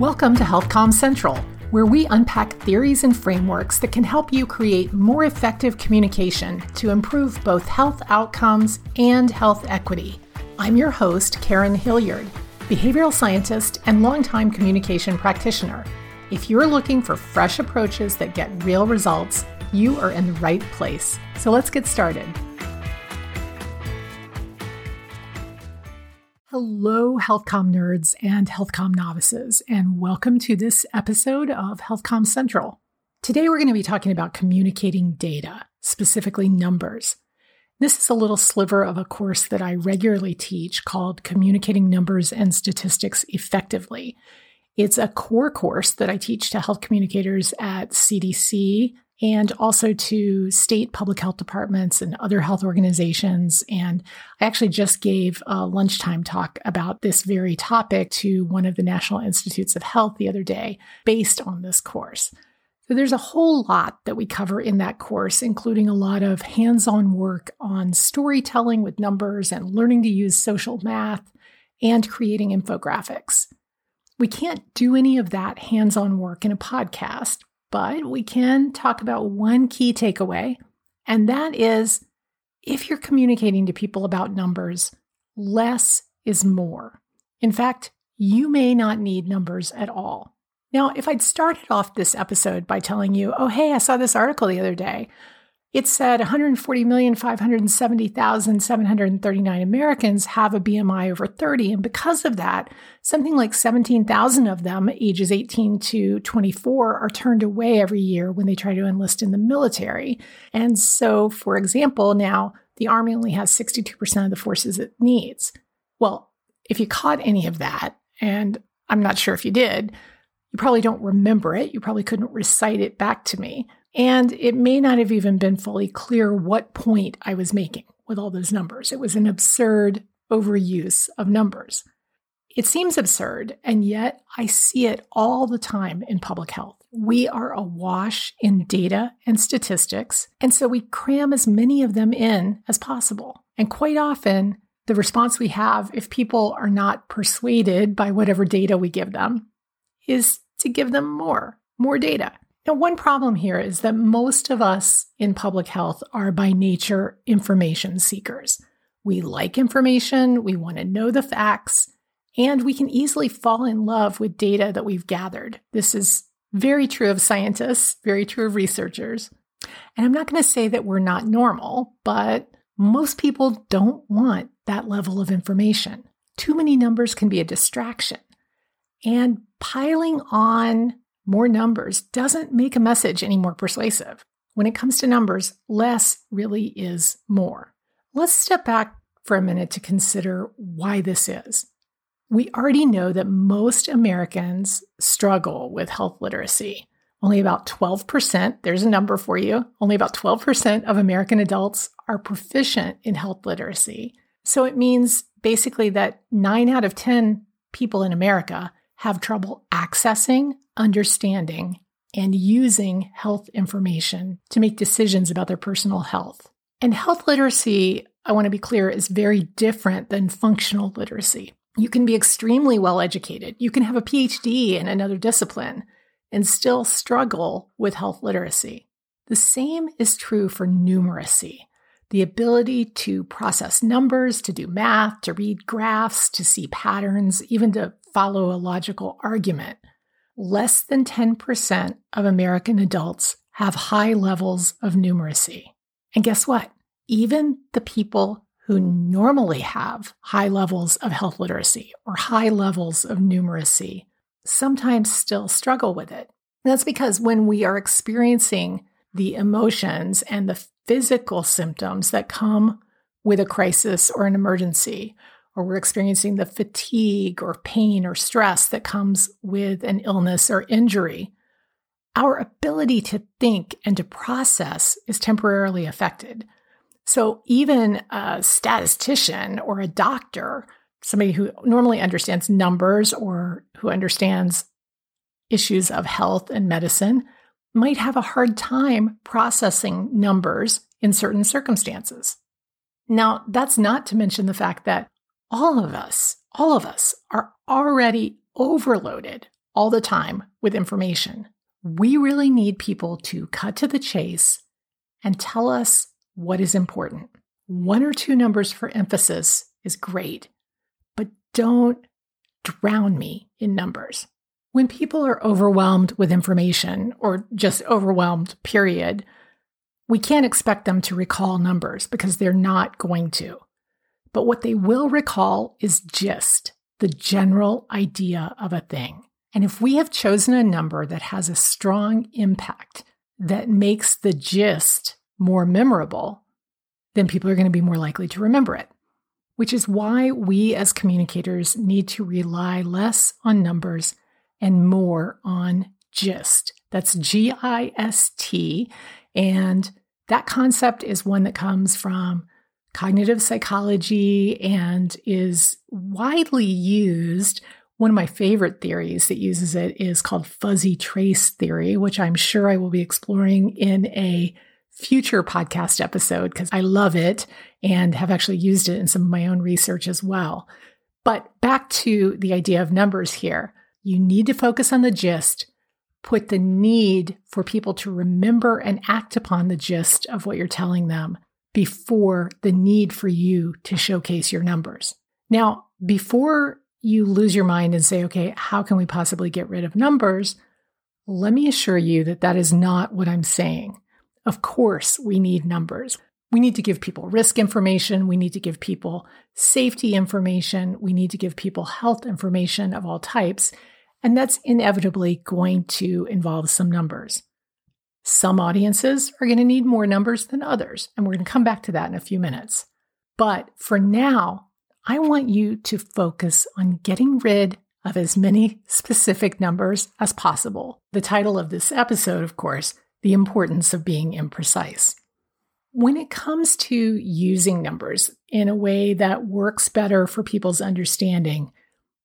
Welcome to HealthComm Central, where we unpack theories and frameworks that can help you create more effective communication to improve both health outcomes and health equity. I'm your host, Karen Hilyard, behavioral scientist and longtime communication practitioner. If you're looking for fresh approaches that get real results, you are in the right place. So let's get started. Hello, HealthComm nerds and HealthComm novices, and welcome to this episode of HealthComm Central. Today, we're going to be talking about communicating data, specifically numbers. This is a little sliver of a course that I regularly teach called Communicating Numbers and Statistics Effectively. It's a core course that I teach to health communicators at CDC, and also to state public health departments and other health organizations. And I actually just gave a lunchtime talk about this very topic to one of the National Institutes of Health the other day based on this course. So there's a whole lot that we cover in that course, including a lot of hands on work on storytelling with numbers and learning to use social math and creating infographics. We can't do any of that hands on work in a podcast, but we can talk about one key takeaway, and that is if you're communicating to people about numbers, less is more. In fact, you may not need numbers at all. Now, if I'd started off this episode by telling you, oh, hey, I saw this article the other day it said 140,570,739 Americans have a BMI over 30. And because of that, something like 17,000 of them, ages 18 to 24, are turned away every year when they try to enlist in the military. And so, for example, now the Army only has 62% of the forces it needs. Well, if you caught any of that, and I'm not sure if you did, you probably don't remember it. You probably couldn't recite it back to me. And it may not have even been fully clear what point I was making with all those numbers. It was an absurd overuse of numbers. It seems absurd, and yet I see it all the time in public health. We are awash in data and statistics, and so we cram as many of them in as possible. And quite often, the response we have, if people are not persuaded by whatever data we give them, is to give them more, more data. Now, one problem here is that most of us in public health are by nature information seekers. We like information, we want to know the facts, and we can easily fall in love with data that we've gathered. This is very true of scientists, very true of researchers. And I'm not going to say that we're not normal, but most people don't want that level of information. Too many numbers can be a distraction. And piling on more numbers doesn't make a message any more persuasive. When it comes to numbers, less really is more. Let's step back for a minute to consider why this is. We already know that most Americans struggle with health literacy. Only about 12%, there's a number for you, only about 12% of American adults are proficient in health literacy. So it means basically that nine out of 10 people in America have trouble accessing, understanding, and using health information to make decisions about their personal health. And health literacy, I want to be clear, is very different than functional literacy. You can be extremely well educated, you can have a PhD in another discipline, and still struggle with health literacy. The same is true for numeracy the ability to process numbers, to do math, to read graphs, to see patterns, even to follow a logical argument. Less than 10% of American adults have high levels of numeracy. And guess what? Even the people who normally have high levels of health literacy or high levels of numeracy sometimes still struggle with it. And that's because when we are experiencing the emotions and the physical symptoms that come with a crisis or an emergency, or we're experiencing the fatigue or pain or stress that comes with an illness or injury, our ability to think and to process is temporarily affected. So, even a statistician or a doctor, somebody who normally understands numbers or who understands issues of health and medicine, might have a hard time processing numbers in certain circumstances. Now, that's not to mention the fact that all of us, all of us are already overloaded, all the time with information. We really need people to cut to the chase and tell us what is important. One or two numbers for emphasis is great, but don't drown me in numbers. When people are overwhelmed with information or just overwhelmed, period, we can't expect them to recall numbers because they're not going to. But what they will recall is gist, the general idea of a thing. And if we have chosen a number that has a strong impact that makes the gist more memorable, then people are going to be more likely to remember it. Which is why we as communicators need to rely less on numbers and more on gist. That's G I S T. And that concept is one that comes from cognitive psychology and is widely used. One of my favorite theories that uses it is called fuzzy trace theory, which I'm sure I will be exploring in a future podcast episode because I love it and have actually used it in some of my own research as well. But back to the idea of numbers here. You need to focus on the gist, put the need for people to remember and act upon the gist of what you're telling them before the need for you to showcase your numbers. Now, before you lose your mind and say, okay, how can we possibly get rid of numbers? Let me assure you that that is not what I'm saying. Of course, we need numbers. We need to give people risk information. We need to give people safety information. We need to give people health information of all types. And that's inevitably going to involve some numbers. Some audiences are going to need more numbers than others, and we're going to come back to that in a few minutes. But for now, I want you to focus on getting rid of as many specific numbers as possible. The title of this episode, of course, The Importance of Being Imprecise. When it comes to using numbers in a way that works better for people's understanding,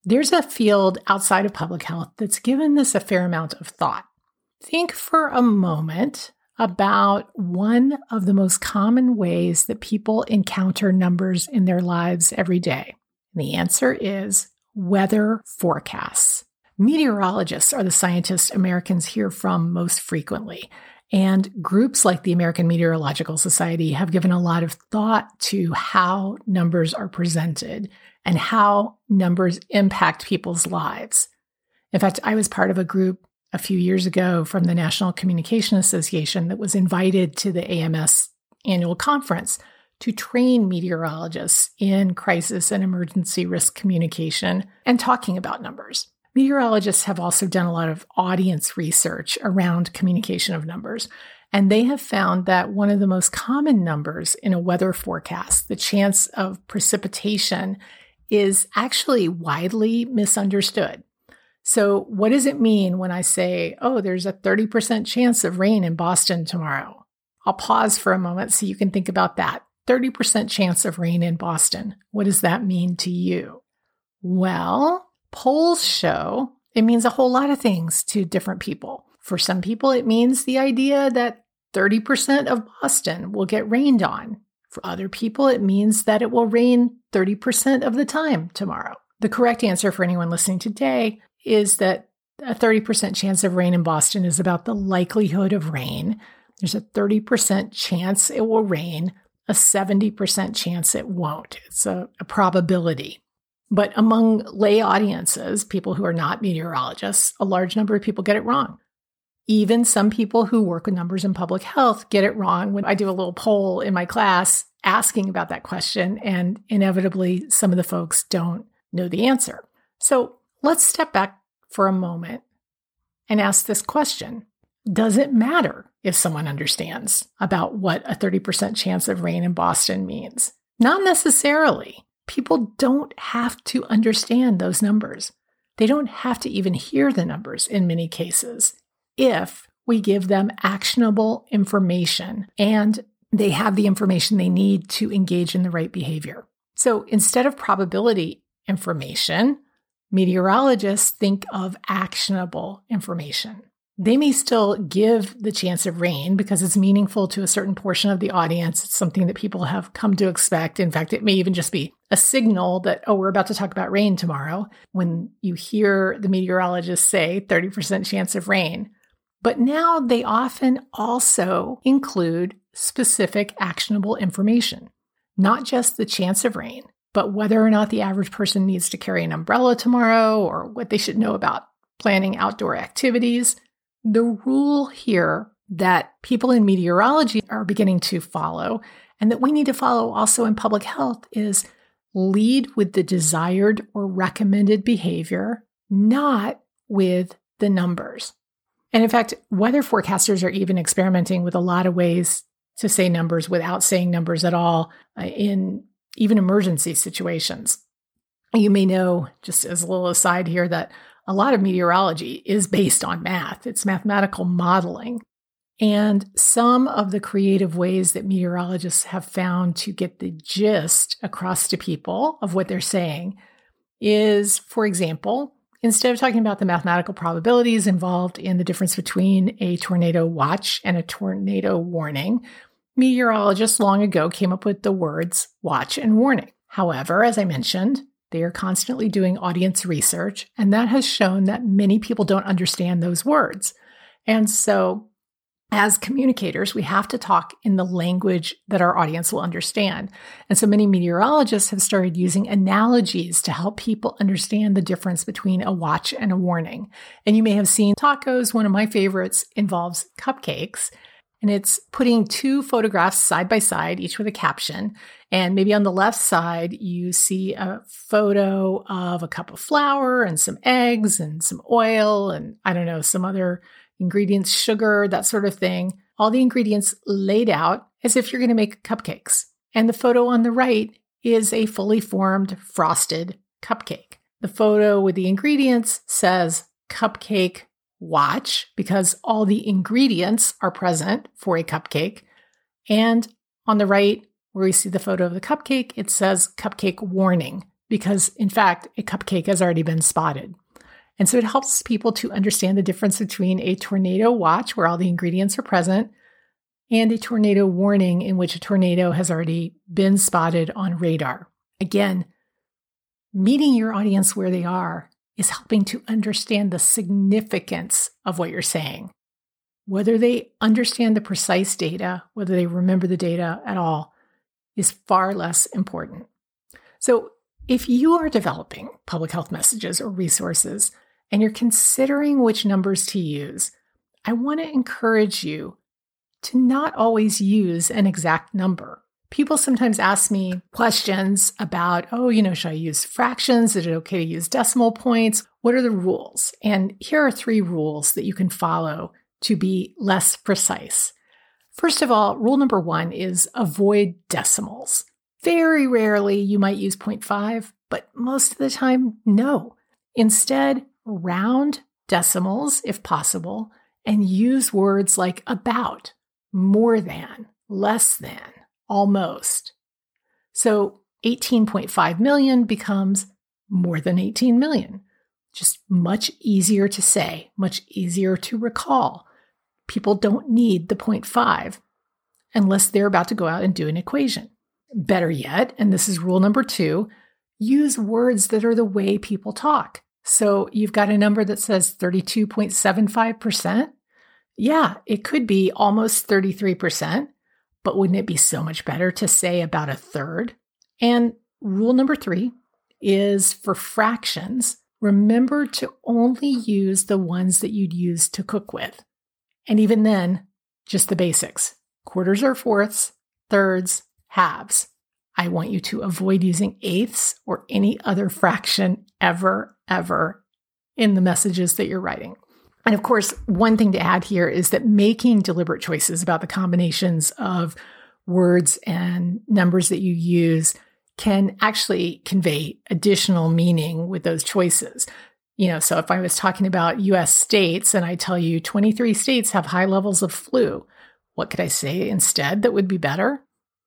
there's a field outside of public health that's given this a fair amount of thought. Think for a moment about one of the most common ways that people encounter numbers in their lives every day. And the answer is weather forecasts. Meteorologists are the scientists Americans hear from most frequently. And groups like the American Meteorological Society have given a lot of thought to how numbers are presented and how numbers impact people's lives. In fact, I was part of a group a few years ago from the National Communication Association that was invited to the AMS annual conference to train meteorologists in crisis and emergency risk communication and talking about numbers. Meteorologists have also done a lot of audience research around communication of numbers, and they have found that one of the most common numbers in a weather forecast, the chance of precipitation, is actually widely misunderstood. So, what does it mean when I say, oh, there's a 30% chance of rain in Boston tomorrow? I'll pause for a moment so you can think about that. 30% chance of rain in Boston. What does that mean to you? Well, polls show it means a whole lot of things to different people. For some people, it means the idea that 30% of Boston will get rained on. For other people, it means that it will rain 30% of the time tomorrow. The correct answer for anyone listening today is that a 30% chance of rain in Boston is about the likelihood of rain. There's a 30% chance it will rain, a 70% chance it won't. It's a, a probability. But among lay audiences, people who are not meteorologists, a large number of people get it wrong. Even some people who work with numbers in public health get it wrong. When I do a little poll in my class asking about that question, and inevitably, some of the folks don't know the answer. So let's step back for a moment and ask this question Does it matter if someone understands about what a 30% chance of rain in Boston means? Not necessarily. People don't have to understand those numbers. They don't have to even hear the numbers in many cases if we give them actionable information and they have the information they need to engage in the right behavior. So instead of probability information, Meteorologists think of actionable information. They may still give the chance of rain because it's meaningful to a certain portion of the audience. It's something that people have come to expect. In fact, it may even just be a signal that, oh, we're about to talk about rain tomorrow. When you hear the meteorologist say 30% chance of rain, but now they often also include specific actionable information, not just the chance of rain, but whether or not the average person needs to carry an umbrella tomorrow or what they should know about planning outdoor activities. The rule here that people in meteorology are beginning to follow and that we need to follow also in public health is lead with the desired or recommended behavior, not with the numbers. And in fact, weather forecasters are even experimenting with a lot of ways to say numbers without saying numbers at all uh, in even emergency situations. You may know, just as a little aside here, that a lot of meteorology is based on math, it's mathematical modeling. And some of the creative ways that meteorologists have found to get the gist across to people of what they're saying is, for example, Instead of talking about the mathematical probabilities involved in the difference between a tornado watch and a tornado warning, meteorologists long ago came up with the words watch and warning. However, as I mentioned, they are constantly doing audience research, and that has shown that many people don't understand those words. And so as communicators, we have to talk in the language that our audience will understand. And so many meteorologists have started using analogies to help people understand the difference between a watch and a warning. And you may have seen tacos. One of my favorites involves cupcakes. And it's putting two photographs side by side, each with a caption. And maybe on the left side, you see a photo of a cup of flour and some eggs and some oil and I don't know, some other ingredients, sugar, that sort of thing, all the ingredients laid out as if you're going to make cupcakes. And the photo on the right is a fully formed frosted cupcake. The photo with the ingredients says cupcake watch because all the ingredients are present for a cupcake. And on the right, where we see the photo of the cupcake, it says cupcake warning because, in fact, a cupcake has already been spotted. And so it helps people to understand the difference between a tornado watch, where all the ingredients are present, and a tornado warning, in which a tornado has already been spotted on radar. Again, meeting your audience where they are is helping to understand the significance of what you're saying. Whether they understand the precise data, whether they remember the data at all, is far less important. So, if you are developing public health messages or resources, and you're considering which numbers to use, I want to encourage you to not always use an exact number. People sometimes ask me questions about, oh, you know, should I use fractions? Is it okay to use decimal points? What are the rules? And here are three rules that you can follow to be less precise. First of all, rule number one is avoid decimals. Very rarely you might use 0.5, but most of the time, no. Instead, round decimals if possible, and use words like about, more than, less than, almost. So 18.5 million becomes more than 18 million. Just much easier to say, much easier to recall. People don't need the 0.5 unless they're about to go out and do an equation. Better yet, and this is rule number two, use words that are the way people talk. So you've got a number that says 32.75%. Yeah, it could be almost 33%, but wouldn't it be so much better to say about a third? And rule number three is for fractions, remember to only use the ones that you'd use to cook with. And even then, just the basics quarters or fourths, thirds, halves. I want you to avoid using eighths or any other fraction ever, ever in the messages that you're writing. And of course, one thing to add here is that making deliberate choices about the combinations of words and numbers that you use can actually convey additional meaning with those choices. You know, so if I was talking about US states and I tell you 23 states have high levels of flu, what could I say instead that would be better?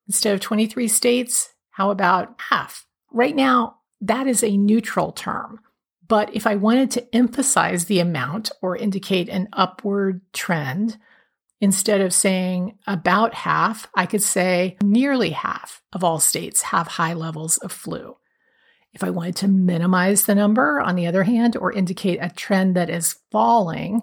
Instead of 23 states, how about half? Right now, that is a neutral term. But if I wanted to emphasize the amount or indicate an upward trend, instead of saying about half, I could say nearly half of all states have high levels of flu. If I wanted to minimize the number, on the other hand, or indicate a trend that is falling,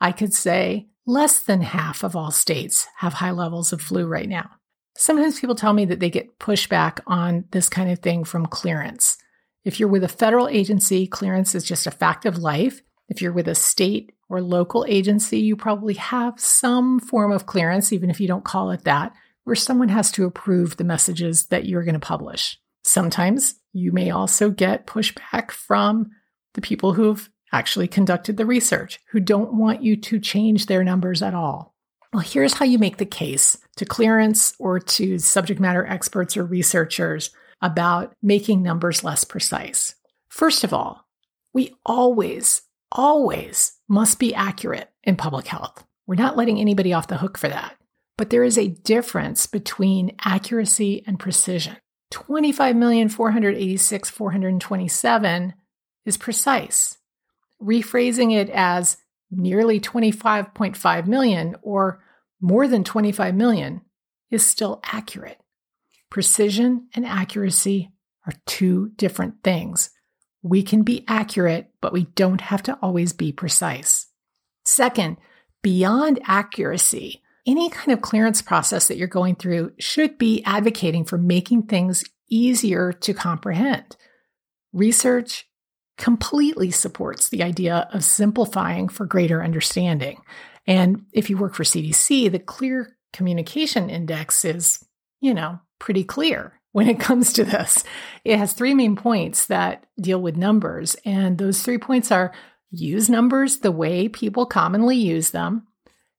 I could say less than half of all states have high levels of flu right now. Sometimes people tell me that they get pushback on this kind of thing from clearance. If you're with a federal agency, clearance is just a fact of life. If you're with a state or local agency, you probably have some form of clearance, even if you don't call it that, where someone has to approve the messages that you're going to publish. Sometimes you may also get pushback from the people who've actually conducted the research, who don't want you to change their numbers at all. Well, here's how you make the case to clearance or to subject matter experts or researchers about making numbers less precise. First of all, we always, always must be accurate in public health. We're not letting anybody off the hook for that. But there is a difference between accuracy and precision. 25,486,427 is precise. Rephrasing it as nearly 25.5 million or more than 25 million is still accurate. Precision and accuracy are two different things. We can be accurate, but we don't have to always be precise. Second, beyond accuracy, any kind of clearance process that you're going through should be advocating for making things easier to comprehend. Research completely supports the idea of simplifying for greater understanding. And if you work for CDC, the Clear Communication Index is, you know, pretty clear when it comes to this. It has three main points that deal with numbers. And those three points are use numbers the way people commonly use them,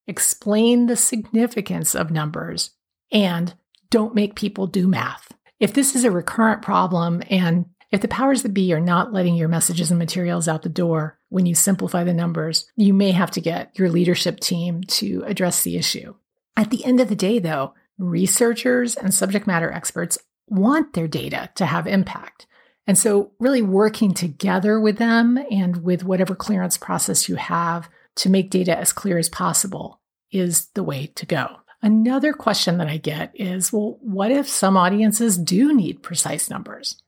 explain the significance of numbers, and don't make people do math. If this is a recurrent problem and if the powers that be are not letting your messages and materials out the door when you simplify the numbers, you may have to get your leadership team to address the issue. At the end of the day, though, researchers and subject matter experts want their data to have impact. And so, really working together with them and with whatever clearance process you have to make data as clear as possible is the way to go. Another question that I get is well, what if some audiences do need precise numbers?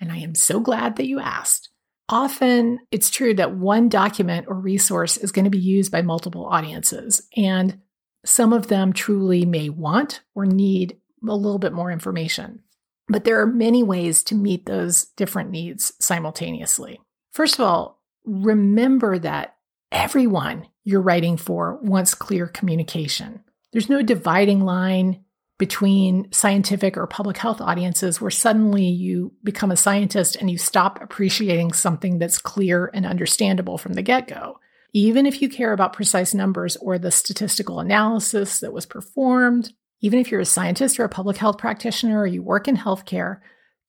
And I am so glad that you asked. Often it's true that one document or resource is going to be used by multiple audiences, and some of them truly may want or need a little bit more information. But there are many ways to meet those different needs simultaneously. First of all, remember that everyone you're writing for wants clear communication. There's no dividing line between scientific or public health audiences where suddenly you become a scientist and you stop appreciating something that's clear and understandable from the get go. Even if you care about precise numbers or the statistical analysis that was performed, even if you're a scientist or a public health practitioner or you work in healthcare,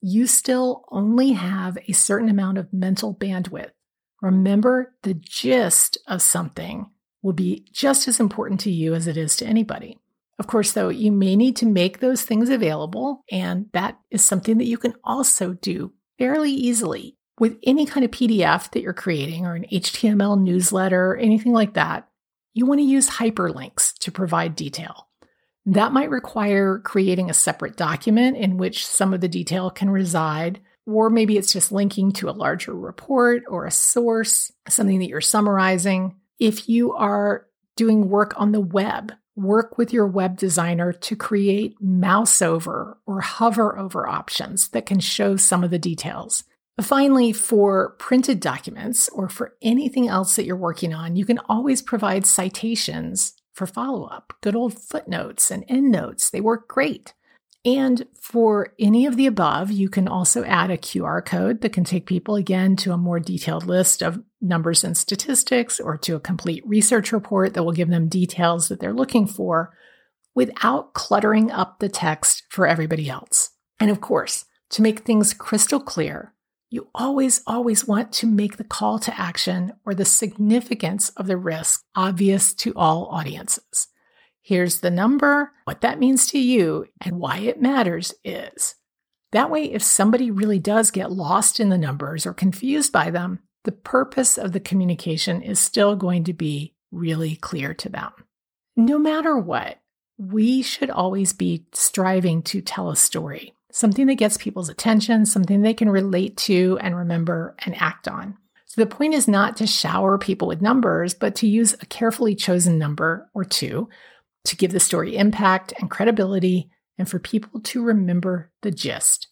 you still only have a certain amount of mental bandwidth. Remember, the gist of something will be just as important to you as it is to anybody. Of course, though, you may need to make those things available, and that is something that you can also do fairly easily with any kind of PDF that you're creating or an HTML newsletter, or anything like that. You want to use hyperlinks to provide detail. That might require creating a separate document in which some of the detail can reside, or maybe it's just linking to a larger report or a source, something that you're summarizing. If you are doing work on the web, work with your web designer to create mouse over or hover over options that can show some of the details. Finally, for printed documents or for anything else that you're working on, you can always provide citations for follow up. Good old footnotes and endnotes, they work great. And for any of the above, you can also add a QR code that can take people again to a more detailed list of numbers and statistics or to a complete research report that will give them details that they're looking for without cluttering up the text for everybody else. And of course, to make things crystal clear, you always, always want to make the call to action or the significance of the risk obvious to all audiences. Here's the number, what that means to you, and why it matters is. That way, if somebody really does get lost in the numbers or confused by them, the purpose of the communication is still going to be really clear to them. No matter what, we should always be striving to tell a story, something that gets people's attention, something they can relate to and remember and act on. So the point is not to shower people with numbers, but to use a carefully chosen number or two to give the story impact and credibility and for people to remember the gist.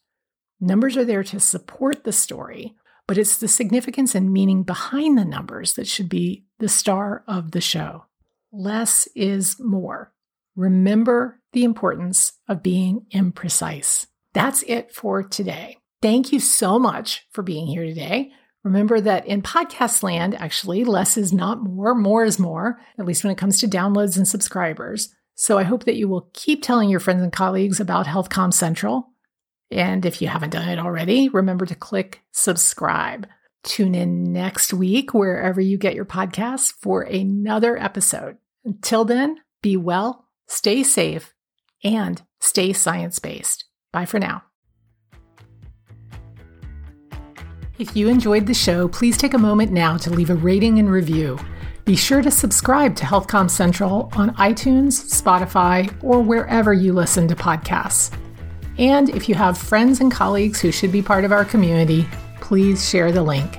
Numbers are there to support the story, but it's the significance and meaning behind the numbers that should be the star of the show. Less is more. Remember the importance of being imprecise. That's it for today. Thank you so much for being here today. Remember that in podcast land, actually, less is not more, more is more, at least when it comes to downloads and subscribers. So I hope that you will keep telling your friends and colleagues about HealthComm Central. And if you haven't done it already, remember to click subscribe. Tune in next week, wherever you get your podcasts, for another episode. Until then, be well, stay safe, and stay science based. Bye for now. If you enjoyed the show, please take a moment now to leave a rating and review. Be sure to subscribe to HealthComm Central on iTunes, Spotify, or wherever you listen to podcasts. And if you have friends and colleagues who should be part of our community, please share the link.